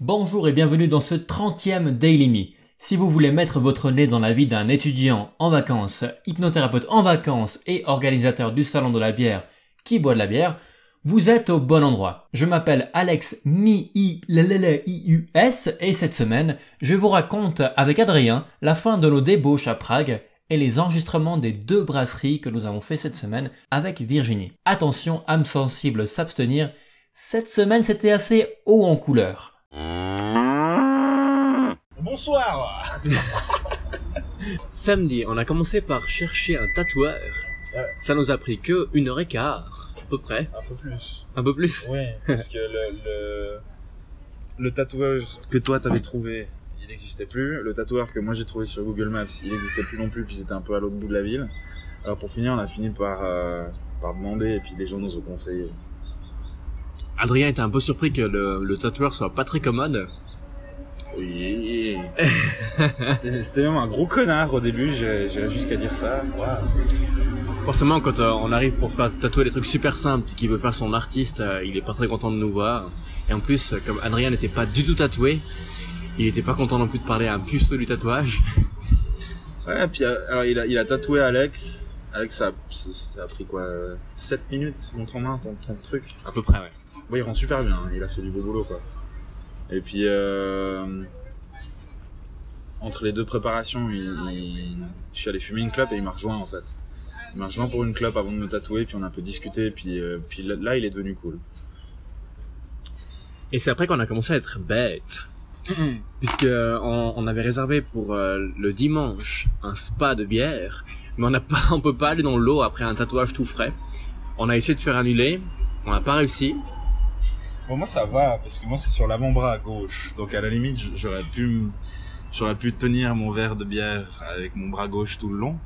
Bonjour et bienvenue dans ce 30e Daily Me. Si vous voulez mettre votre nez dans la vie d'un étudiant en vacances, hypnothérapeute en vacances et organisateur du salon de la bière qui boit de la bière, vous êtes au bon endroit. Je m'appelle Alex Mi I S et cette semaine, je vous raconte avec Adrien la fin de nos débauches à Prague et les enregistrements des deux brasseries que nous avons fait cette semaine avec Virginie. Attention, âme sensible s'abstenir. Cette semaine, c'était assez haut en couleur. Bonsoir Samedi, on a commencé par chercher un tatoueur. Ouais. Ça nous a pris que une heure et quart, à peu près. Un peu plus. Un peu plus. Oui, parce que le, le, le tatoueur que toi t'avais trouvé, il n'existait plus. Le tatoueur que moi j'ai trouvé sur Google Maps, il n'existait plus non plus, puis c'était un peu à l'autre bout de la ville. Alors pour finir, on a fini par, euh, par demander, et puis les gens nous ont conseillé. Adrien était un peu surpris que le, le tatoueur soit pas très commode. Oui. C'était même un gros connard au début, j'irais jusqu'à dire ça. Forcément, quand euh, on arrive pour faire tatouer des trucs super simples, qu'il veut faire son artiste, euh, il est pas très content de nous voir. Et en plus, euh, comme Adrien n'était pas du tout tatoué, il était pas content non plus de parler à un puceau du tatouage. Ouais, puis euh, alors il a, il a tatoué Alex. Alex, ça, a- ça ça a pris quoi 7 minutes, montre en main, ton, ton truc. À peu près, ouais. Ouais, il rend super bien, hein. il a fait du beau boulot quoi. Et puis euh, entre les deux préparations, il, il- je suis allé fumer une clope et il m'a rejoint en fait. Il m'a rejoint pour une clope avant de me tatouer, puis on a un peu discuté, puis euh, puis là, il est devenu cool. Et c'est après qu'on a commencé à être bête. Puisque euh, on, on avait réservé pour euh, le dimanche un spa de bière, mais on n'a pas, on peut pas aller dans l'eau après un tatouage tout frais. On a essayé de faire annuler, on n'a pas réussi. Bon moi ça va parce que moi c'est sur l'avant-bras gauche, donc à la limite j'aurais pu j'aurais pu tenir mon verre de bière avec mon bras gauche tout le long.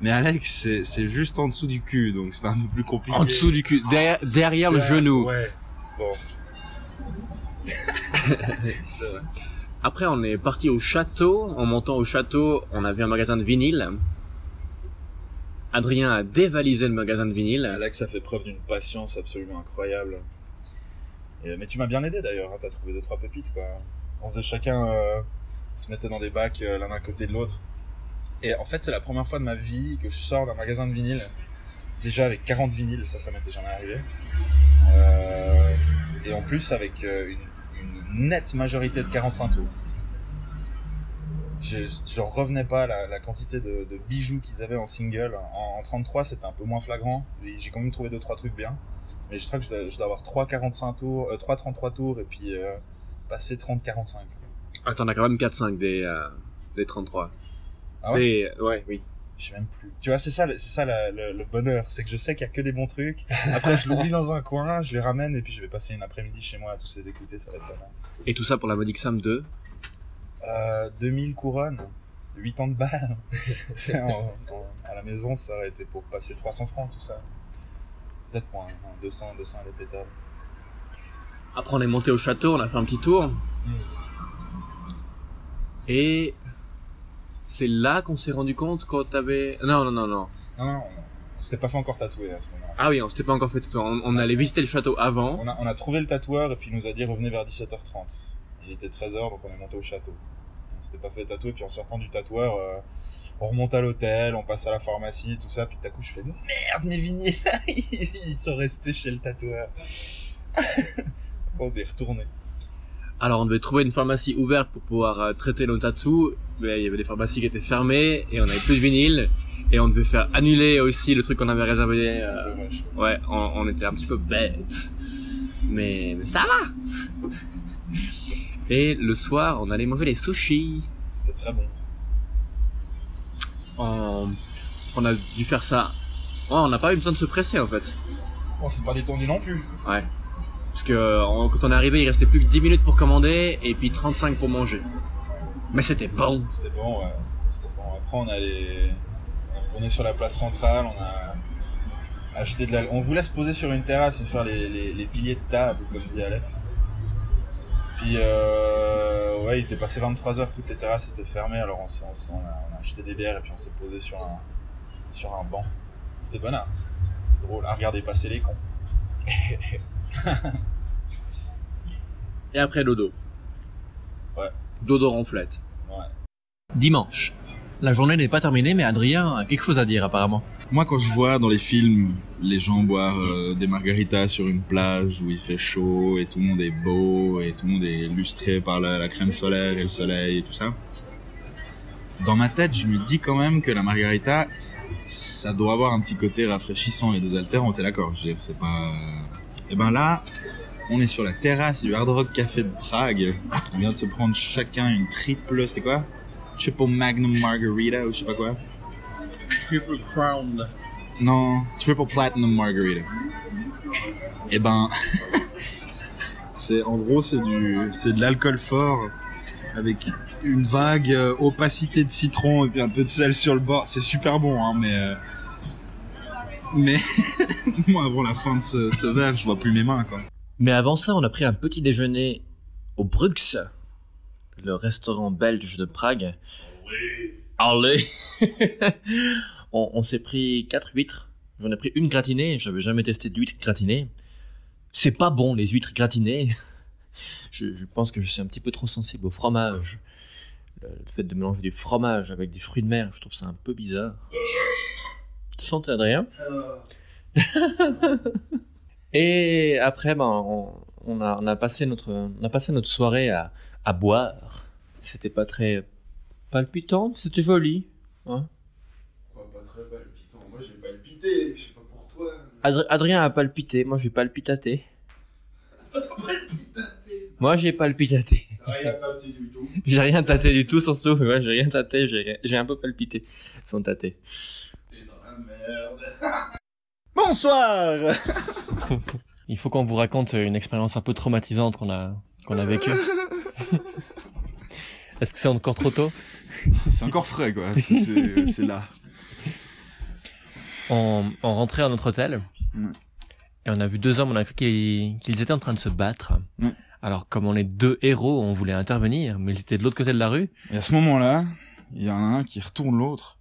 Mais Alex c'est c'est juste en dessous du cul, donc c'est un peu plus compliqué. En dessous du cul, derrière, derrière le genou. Ouais. Bon. Après, on est parti au château. En montant au château, on avait un magasin de vinyle. Adrien a dévalisé le magasin de vinyle. Alex a fait preuve d'une patience absolument incroyable. Et, mais tu m'as bien aidé d'ailleurs, hein, t'as trouvé deux trois pépites quoi. On faisait chacun euh, se mettait dans des bacs euh, l'un d'un côté de l'autre. Et en fait c'est la première fois de ma vie que je sors d'un magasin de vinyle, déjà avec 40 vinyles, ça ça m'était jamais arrivé. Euh, et en plus avec euh, une, nette majorité de 45 tours. Je, je revenais pas la, la quantité de, bijoux qu'ils avaient en single. En, en 33, c'était un peu moins flagrant. J'ai quand même trouvé deux trois trucs bien. Mais je crois que je dois, je dois avoir 3 45 tours, euh, 3 33 tours et puis euh, passer 30 45. quoi. Ah, t'en as quand même 4-5 des, euh, des 33. Ah ouais? Des- ouais, oui. Je sais même plus. Tu vois, c'est ça, c'est ça la- le, le bonheur, c'est que je sais qu'il y a que des bons trucs. Après, je l'oublie dans un coin, je les ramène et puis je vais passer une après-midi chez moi à tous les écouter, ça va être pas mal. Et tout ça pour la modique somme de? Euh, 2000 couronnes, 8 ans de balle. C'est en- en- à la maison, ça aurait été pour passer 300 francs, tout ça. Peut-être moins, hein, 200, 200 à les pétales. Après, on est monté au château, on a fait un petit tour. Et c'est là qu'on s'est rendu compte qu'on t'avait... Non, non, non, non. Non, non, on, s'était pas fait encore tatouer à ce moment-là. Ah oui, on s'était pas encore fait tout. On, on allait visiter le château avant. On a, on a trouvé le tatoueur et puis il nous a dit revenez vers 17h30. Il était 13h donc on est monté au château. On s'était pas fait tatouer puis en sortant du tatoueur, euh, on remonte à l'hôtel, on passe à la pharmacie, tout ça, puis tout à coup je fais merde mes vinyles, ils sont restés chez le tatoueur. on est retourné. Alors, on devait trouver une pharmacie ouverte pour pouvoir euh, traiter nos tatous. Mais il y avait des pharmacies qui étaient fermées et on avait plus de vinyle. Et on devait faire annuler aussi le truc qu'on avait réservé. Euh. Ouais, on, on était un petit peu bête. Mais, mais ça va Et le soir, on allait manger des sushis. C'était très bon. On, on a dû faire ça. Ouais, on n'a pas eu besoin de se presser en fait. Bon, c'est pas détendu non plus. Ouais. Parce que on- quand on est arrivé, il restait plus que 10 minutes pour commander et puis 35 pour manger. Mais c'était bon. C'était bon, ouais. C'était bon. Après, on allait, on est retourné sur la place centrale, on a acheté de la, on voulait se poser sur une terrasse et faire les, les, les piliers de table, comme dit Alex. Puis, euh, ouais, il était passé 23 heures, toutes les terrasses étaient fermées, alors on, on, on a, on a acheté des bières et puis on s'est posé sur un, sur un banc. C'était bon, hein. C'était drôle à regarder passer les cons. Et après dodo. dodo ronflette. Ouais. Dimanche. La journée n'est pas terminée, mais Adrien a quelque chose à dire apparemment. Moi, quand je vois dans les films les gens boire euh, des margaritas sur une plage où il fait chaud et tout le monde est beau et tout le monde est lustré par la, crème solaire et le soleil et tout ça, dans ma tête, je me dis quand même que la margarita, ça doit avoir un petit côté rafraîchissant et désaltérant. T'es d'accord Je veux dire, c'est pas. Et ben là, on est sur la terrasse du Hard Rock Café de Prague. On vient de se prendre chacun une triple. C'était quoi? Triple Magnum Margarita ou je sais pas quoi. Triple crowned. Non, triple platinum margarita. Eh ben, c'est en gros c'est du c'est de l'alcool fort avec une vague euh, opacité de citron et puis un peu de sel sur le bord. C'est super bon, hein, mais euh, mais moi avant la fin de ce, ce verre, je vois plus mes mains quoi. Mais avant ça, on a pris un petit déjeuner au Brux, le restaurant belge de Prague. Allez On, on s'est pris quatre huîtres. J'en ai pris une gratinée. J'avais jamais testé d'huîtres gratinées. C'est pas bon les huîtres gratinées. Je, je pense que je suis un petit peu trop sensible au fromage. Le, le fait de mélanger du fromage avec des fruits de mer, je trouve ça un peu bizarre. Santé Adrien. Et après, ben, on, on a, on a passé notre, on a passé notre soirée à, à boire. C'était pas très palpitant, c'était joli. Hein Quoi, pas très palpitant. Moi j'ai palpité, je sais pas pour toi. Adri- Adrien a palpité, moi j'ai palpitaté. Toi t'as palpitaté. Moi j'ai palpitaté. Rien tâté du tout. J'ai rien tâté du tout, surtout. Ouais, j'ai rien tâté, j'ai, j'ai un peu palpité sans tâter. T'es dans la merde. Bonsoir Il faut qu'on vous raconte une expérience un peu traumatisante qu'on a, qu'on a vécue. Est-ce que c'est encore trop tôt? C'est encore frais quoi, C'est- là. on, on rentrait à notre hôtel Ouais. et on a vu deux hommes, on a cru qu'ils étaient en train de se battre. Ouais. Alors comme on est deux héros, on voulait intervenir, mais ils étaient de l'autre côté de la rue. Et à ce moment-là, il y en a un qui retourne l'autre.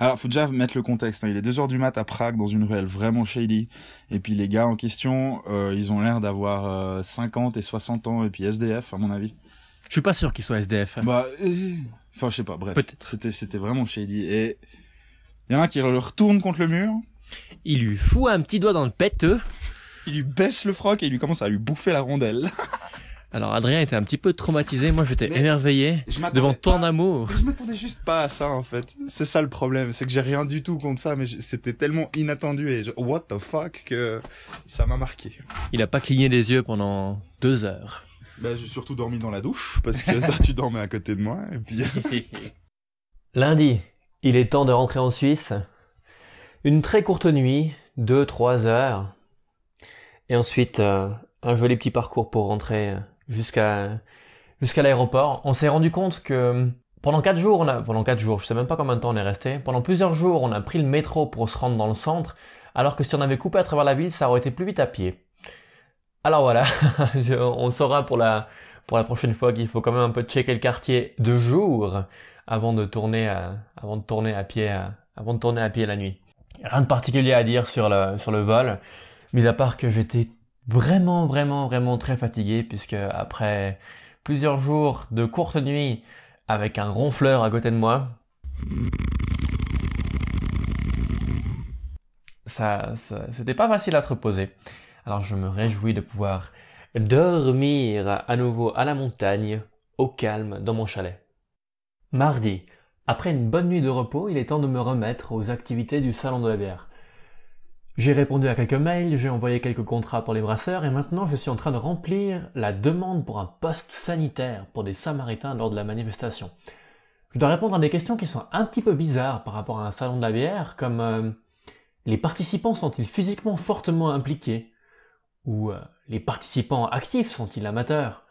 Alors, faut déjà mettre le contexte. hein. Il est 2 heures du mat à Prague, dans une ruelle vraiment shady. Et puis les gars en question, euh, ils ont l'air d'avoir euh, 50 et 60 ans, et puis SDF, à mon avis. Je suis pas sûr qu'ils soient SDF. Bah, euh, enfin, je sais pas, bref. Peut-être. C'était, c'était vraiment shady. Et il y en a un qui le retourne contre le mur, Il lui fout un petit doigt dans le pèteux. il lui baisse le froc et il lui commence à lui bouffer la rondelle. Alors Adrien était un petit peu traumatisé, moi j'étais émerveillé Je devant tant d'amour. Je m'attendais juste pas à ça en fait. C'est ça le problème, c'est que j'ai rien du tout contre ça, mais c'était tellement inattendu et je- what the fuck que ça m'a marqué. Il a pas cligné des yeux pendant deux heures. Bah, j'ai surtout dormi dans la douche parce que toi tu dormais à côté de moi et puis Lundi, il est temps de rentrer en Suisse. Une très courte nuit, deux, trois heures. Et ensuite, euh, un joli petit parcours pour rentrer euh, jusqu'à jusqu'à l'aéroport. On s'est rendu compte que pendant quatre jours, on a, pendant quatre jours, je sais même pas combien de temps on est resté. Pendant plusieurs jours, on a pris le métro pour se rendre dans le centre, alors que si on avait coupé à travers la ville, ça aurait été plus vite à pied. Alors voilà, on saura pour la pour la prochaine fois qu'il faut quand même un peu checker le quartier de jour avant de tourner à, avant de tourner à pied avant de tourner à pied la nuit. Rien de particulier à dire sur le sur le vol, mis à part que j'étais vraiment vraiment vraiment très fatigué puisque après plusieurs jours de courtes nuits avec un ronfleur à côté de moi, ça, ça c'était pas facile à se reposer. Alors je me réjouis de pouvoir dormir à nouveau à la montagne, au calme, dans mon chalet. Mardi. Après une bonne nuit de repos, il est temps de me remettre aux activités du salon de la bière. J'ai répondu à quelques mails, j'ai envoyé quelques contrats pour les brasseurs et maintenant je suis en train de remplir la demande pour un poste sanitaire pour des samaritains lors de la manifestation. Je dois répondre à des questions qui sont un petit peu bizarres par rapport à un salon de la bière, comme euh, les participants sont-ils physiquement fortement impliqués? Ou euh, les participants actifs sont-ils amateurs?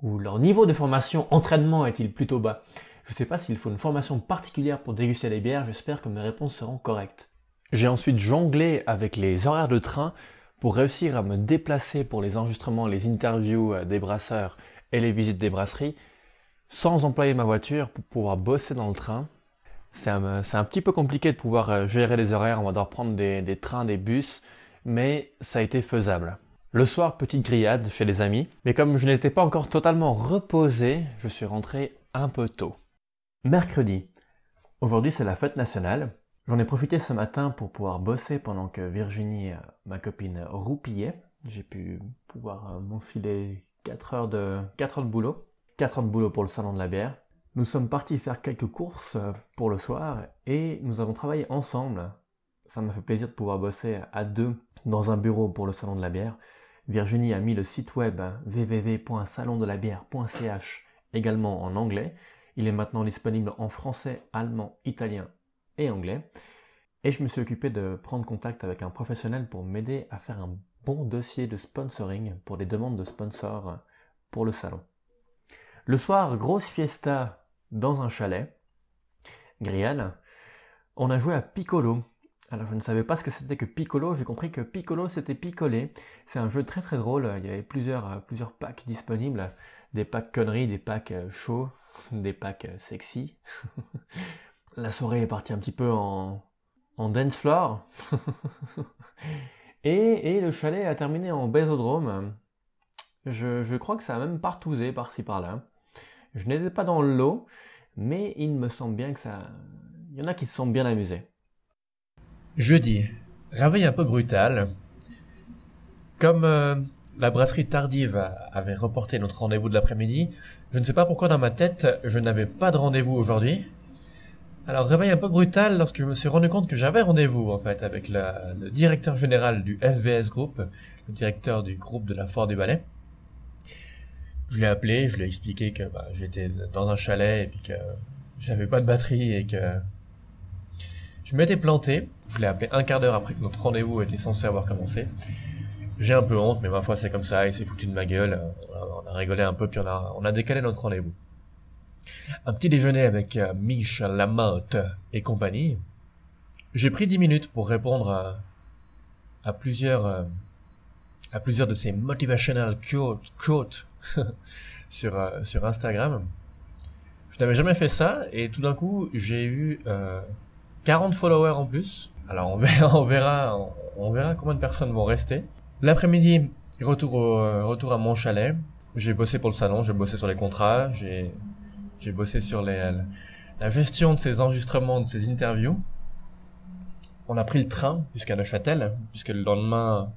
Ou leur niveau de formation entraînement est-il plutôt bas? Je ne sais pas s'il faut une formation particulière pour déguster les bières, j'espère que mes réponses seront correctes. J'ai ensuite jonglé avec les horaires de train pour réussir à me déplacer pour les enregistrements, les interviews euh, des brasseurs et les visites des brasseries sans employer ma voiture pour pouvoir bosser dans le train. C'est un, petit peu compliqué de pouvoir euh, gérer les horaires, on va devoir prendre des trains, des bus, mais ça a été faisable. Le soir, petite grillade chez les amis, mais comme je n'étais pas encore totalement reposé, je suis rentré un peu tôt. Mercredi. Aujourd'hui, c'est la fête nationale. J'en ai profité ce matin pour pouvoir bosser pendant que Virginie, euh, ma copine, roupillait. J'ai pu pouvoir euh, m'enfiler 4 heures de, 4 heures de boulot. 4 heures de boulot pour le salon de la bière. Nous sommes partis faire quelques courses euh, pour le soir et nous avons travaillé ensemble. Ça m'a fait plaisir de pouvoir bosser à deux dans un bureau pour le salon de la bière. Virginie a mis le site web www.salondelabière.ch également en anglais. Il est maintenant disponible en français, allemand, italien et anglais. Et je me suis occupé de prendre contact avec un professionnel pour m'aider à faire un bon dossier de sponsoring pour des demandes de sponsors pour le salon. Le soir, grosse fiesta dans un chalet. Grial. On a joué à Piccolo. Alors je ne savais pas ce que c'était que Piccolo, j'ai compris que Piccolo c'était picolé. C'est un jeu très très drôle, il y avait plusieurs, euh, plusieurs packs disponibles, des packs conneries, des packs euh, chauds, des packs euh, sexy. La soirée est partie un petit peu en, dance floor. et, et le chalet a terminé en bésodrome. Je, je crois que ça a même partousé par-ci par-là. Je n'étais pas dans l'eau, mais il me semble bien que ça... Il y en a qui se sont bien amusés. Jeudi, réveil un peu brutal. Comme euh, la brasserie tardive avait reporté notre rendez-vous de l'après-midi, je ne sais pas pourquoi dans ma tête je n'avais pas de rendez-vous aujourd'hui. Alors réveil un peu brutal lorsque je me suis rendu compte que j'avais rendez-vous en fait avec le directeur général du FVS Group, le directeur du groupe de la Fort du Ballet. Je l'ai appelé, je lui ai expliqué que bah, j'étais dans un chalet et puis que j'avais pas de batterie et que je m'étais planté. Je l'ai appelé un quart d'heure après que notre rendez-vous était censé avoir commencé. J'ai un peu honte, mais ma foi c'est comme ça, il s'est foutu de ma gueule. On a, rigolé un peu, puis on a, décalé notre rendez-vous. Un petit déjeuner avec euh, Michel Lamotte et compagnie. J'ai pris dix minutes pour répondre à, euh, plusieurs de ces motivational quotes, sur euh, sur Instagram. Je n'avais jamais fait ça et tout d'un coup j'ai eu euh, 40 followers en plus. Alors on verra, on verra, on verra combien de personnes vont rester. L'après-midi, retour au, euh, retour à mon chalet. J'ai bossé pour le salon, j'ai bossé sur les contrats, j'ai, j'ai bossé sur les, la gestion de ces enregistrements, de ces interviews. On a pris le train jusqu'à Neuchâtel, puisque le lendemain,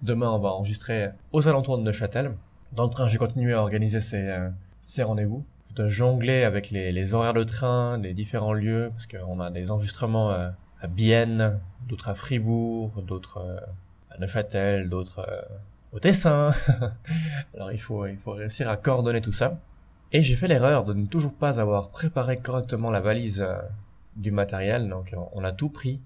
demain, on va enregistrer aux alentours de Neuchâtel. Dans le train, j'ai continué à organiser ces, euh, ces rendez-vous de jongler avec les, les, horaires de train, les différents lieux, parce qu'on a des enregistrements à, Bienne, d'autres à Fribourg, d'autres euh, à Neuchâtel, d'autres euh, au Tessin. Alors il faut, il faut réussir à coordonner tout ça. Et j'ai fait l'erreur de ne toujours pas avoir préparé correctement la valise euh, du matériel, donc on a tout pris,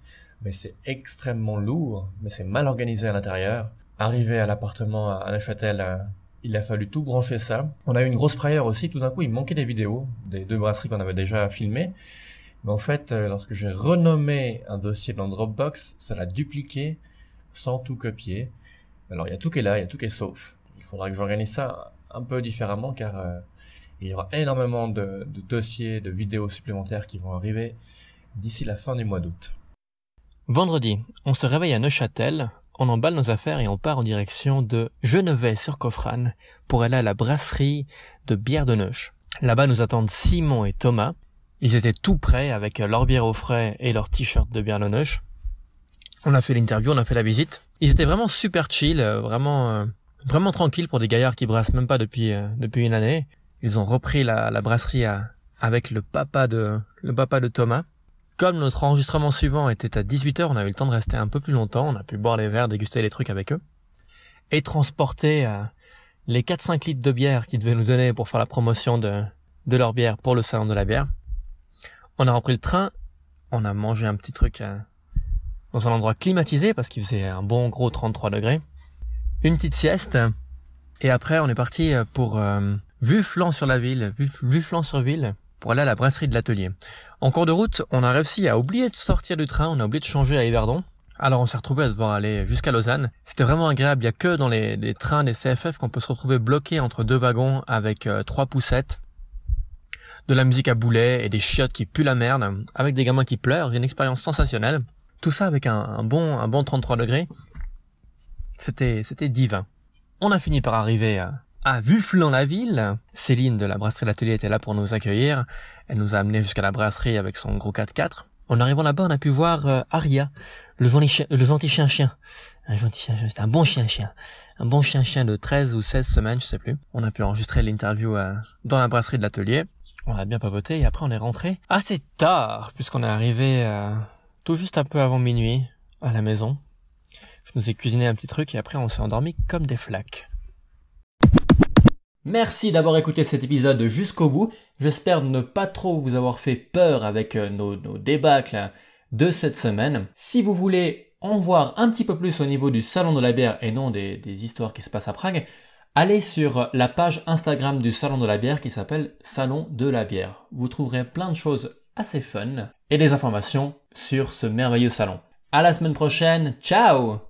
mais c'est extrêmement lourd, mais c'est mal organisé à l'intérieur. Arrivé à l'appartement à Neuchâtel, il a fallu tout brancher ça. On a eu une grosse frayeur aussi, tout d'un coup il manquait des vidéos des deux brasseries qu'on avait déjà filmées. Mais en fait, euh, lorsque j'ai renommé un dossier dans Dropbox, ça l'a dupliqué sans tout copier. Alors il y a tout qui est là, il y a tout qui est sauf. Il faudra que j'organise ça un peu différemment car euh, il y aura énormément de, dossiers, de vidéos supplémentaires qui vont arriver d'ici la fin du mois d'août. Vendredi, on se réveille à Neuchâtel, on emballe nos affaires et on part en direction de Genevet-sur-Coffrane pour aller à la brasserie de bière de Neuch. Là-bas nous attendent Simon et Thomas. Ils étaient tout prêts avec leur bière au frais et leur t-shirt de bière Neuch. On a fait l'interview, on a fait la visite. Ils étaient vraiment super chill, euh, vraiment euh, vraiment tranquilles pour des gaillards qui brassent même pas depuis euh, depuis une année. Ils ont repris la, la brasserie avec le papa de le papa de Thomas. Comme notre enregistrement suivant était à 18h, on a eu le temps de rester un peu plus longtemps, on a pu boire les verres, déguster les trucs avec eux, et transporter les 4-5 litres de bière qu'ils devaient nous donner pour faire la promotion de, de leur bière pour le salon de la bière. On a repris le train, on a mangé un petit truc euh, dans un endroit climatisé parce qu'il faisait un bon gros 33 degrés, une petite sieste, et après on est parti euh, pour vue flanc sur la ville, flanc sur ville, pour aller à la brasserie de l'atelier. En cours de route, on a réussi à oublier de sortir du train, on a oublié de changer à Yverdon. Alors on s'est retrouvé à devoir aller jusqu'à Lausanne. C'était vraiment agréable, il y a que dans les, trains des CFF qu'on peut se retrouver bloqué entre deux wagons avec euh, trois poussettes, de la musique à boulet et des chiottes qui puent la merde, avec des gamins qui pleurent, une expérience sensationnelle. Tout ça avec un, bon un bon 33 degrés. C'était c'était divin. On a fini par arriver à, à la ville Céline de la brasserie L'Atelier était là pour nous accueillir. Elle nous a amenés jusqu'à la brasserie avec son gros 4x4. En arrivant là-bas, on a pu voir euh, Aria, le, ventis chien-chien. Un gentil chien-chien, c'était un bon chien-chien. Un bon chien-chien de 13 ou 16 semaines, je sais plus. On a pu enregistrer l'interview euh, dans la brasserie de l'atelier. On a bien papoté et après on est rentré assez tard, puisqu'on est arrivé euh, tout juste un peu avant minuit à la maison. Je nous ai cuisiné un petit truc et après on s'est endormi comme des flaques. Merci d'avoir écouté cet épisode jusqu'au bout. J'espère ne pas trop vous avoir fait peur avec euh, nos, débâcles de cette semaine. Si vous voulez en voir un petit peu plus au niveau du salon de la bière et non des histoires qui se passent à Prague, allez sur la page Instagram du salon de la bière qui s'appelle Salon de la bière. Vous trouverez plein de choses assez fun et des informations sur ce merveilleux salon. À la semaine prochaine, ciao